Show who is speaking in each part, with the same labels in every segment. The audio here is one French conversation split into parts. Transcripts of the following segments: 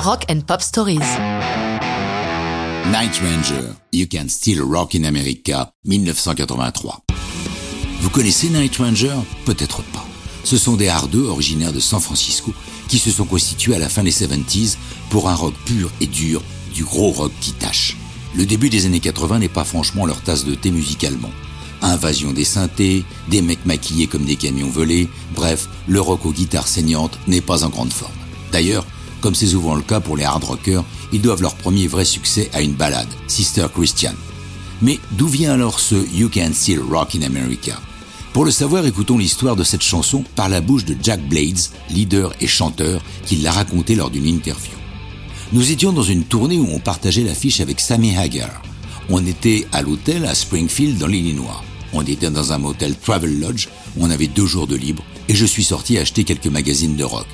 Speaker 1: Rock and Pop Stories.
Speaker 2: Night Ranger, You Can Still Rock in America, 1983. Vous connaissez Night Ranger? Peut-être pas. Ce sont des hardeux originaires de San Francisco qui se sont constitués à la fin des 70s pour un rock pur et dur, du gros rock qui tâche. Le début des années 80 n'est pas franchement leur tasse de thé musicalement. Invasion des synthés, des mecs maquillés comme des camions volés, bref, le rock aux guitares saignantes n'est pas en grande forme. D'ailleurs, comme c'est souvent le cas pour les hard rockers, ils doivent leur premier vrai succès à une balade, Sister Christian. Mais d'où vient alors ce You Can Still Rock in America? Pour le savoir, écoutons l'histoire de cette chanson par la bouche de Jack Blades, leader et chanteur, qui l'a raconté lors d'une interview. Nous étions dans une tournée où on partageait l'affiche avec Sammy Hagar. On était à l'hôtel à Springfield dans l'Illinois. On était dans un motel Travel Lodge on avait deux jours de libre et je suis sorti acheter quelques magazines de rock.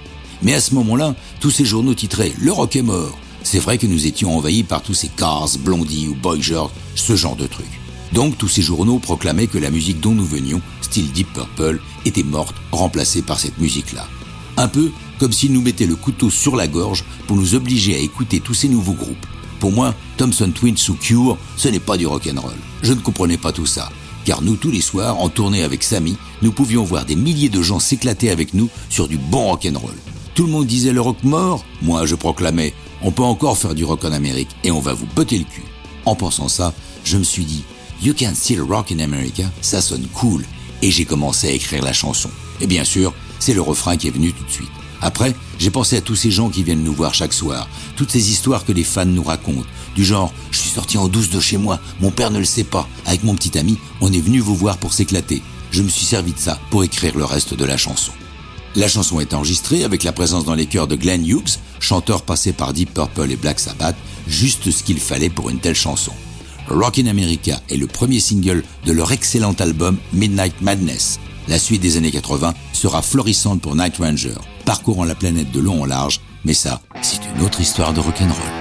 Speaker 2: Mais à ce moment-là, tous ces journaux titraient Le rock est mort. C'est vrai que nous étions envahis par tous ces Cars, Blondie ou Boy George, ce genre de trucs. Donc tous ces journaux proclamaient que la musique dont nous venions, style Deep Purple, était morte, remplacée par cette musique-là. Un peu comme s'ils nous mettaient le couteau sur la gorge pour nous obliger à écouter tous ces nouveaux groupes. Pour moi, Thompson Twins ou Cure, ce n'est pas du rock'n'roll. Je ne comprenais pas tout ça. Car nous, tous les soirs, en tournée avec Sammy, nous pouvions voir des milliers de gens s'éclater avec nous sur du bon rock'n'roll. Tout le monde disait le rock mort. Moi, je proclamais, on peut encore faire du rock en Amérique et on va vous botter le cul. En pensant ça, je me suis dit, You can still rock in America, ça sonne cool. Et j'ai commencé à écrire la chanson. Et bien sûr, c'est le refrain qui est venu tout de suite. Après, j'ai pensé à tous ces gens qui viennent nous voir chaque soir, toutes ces histoires que les fans nous racontent, du genre je suis sorti en douce de chez moi, mon père ne le sait pas, avec mon petit ami, on est venu vous voir pour s'éclater. Je me suis servi de ça pour écrire le reste de la chanson. La chanson est enregistrée avec la présence dans les chœurs de Glenn Hughes, chanteur passé par Deep Purple et Black Sabbath, juste ce qu'il fallait pour une telle chanson. Rockin' America est le premier single de leur excellent album Midnight Madness. La suite des années 80 sera florissante pour Night Ranger, parcourant la planète de long en large, mais ça, c'est une autre histoire de rock'n'roll.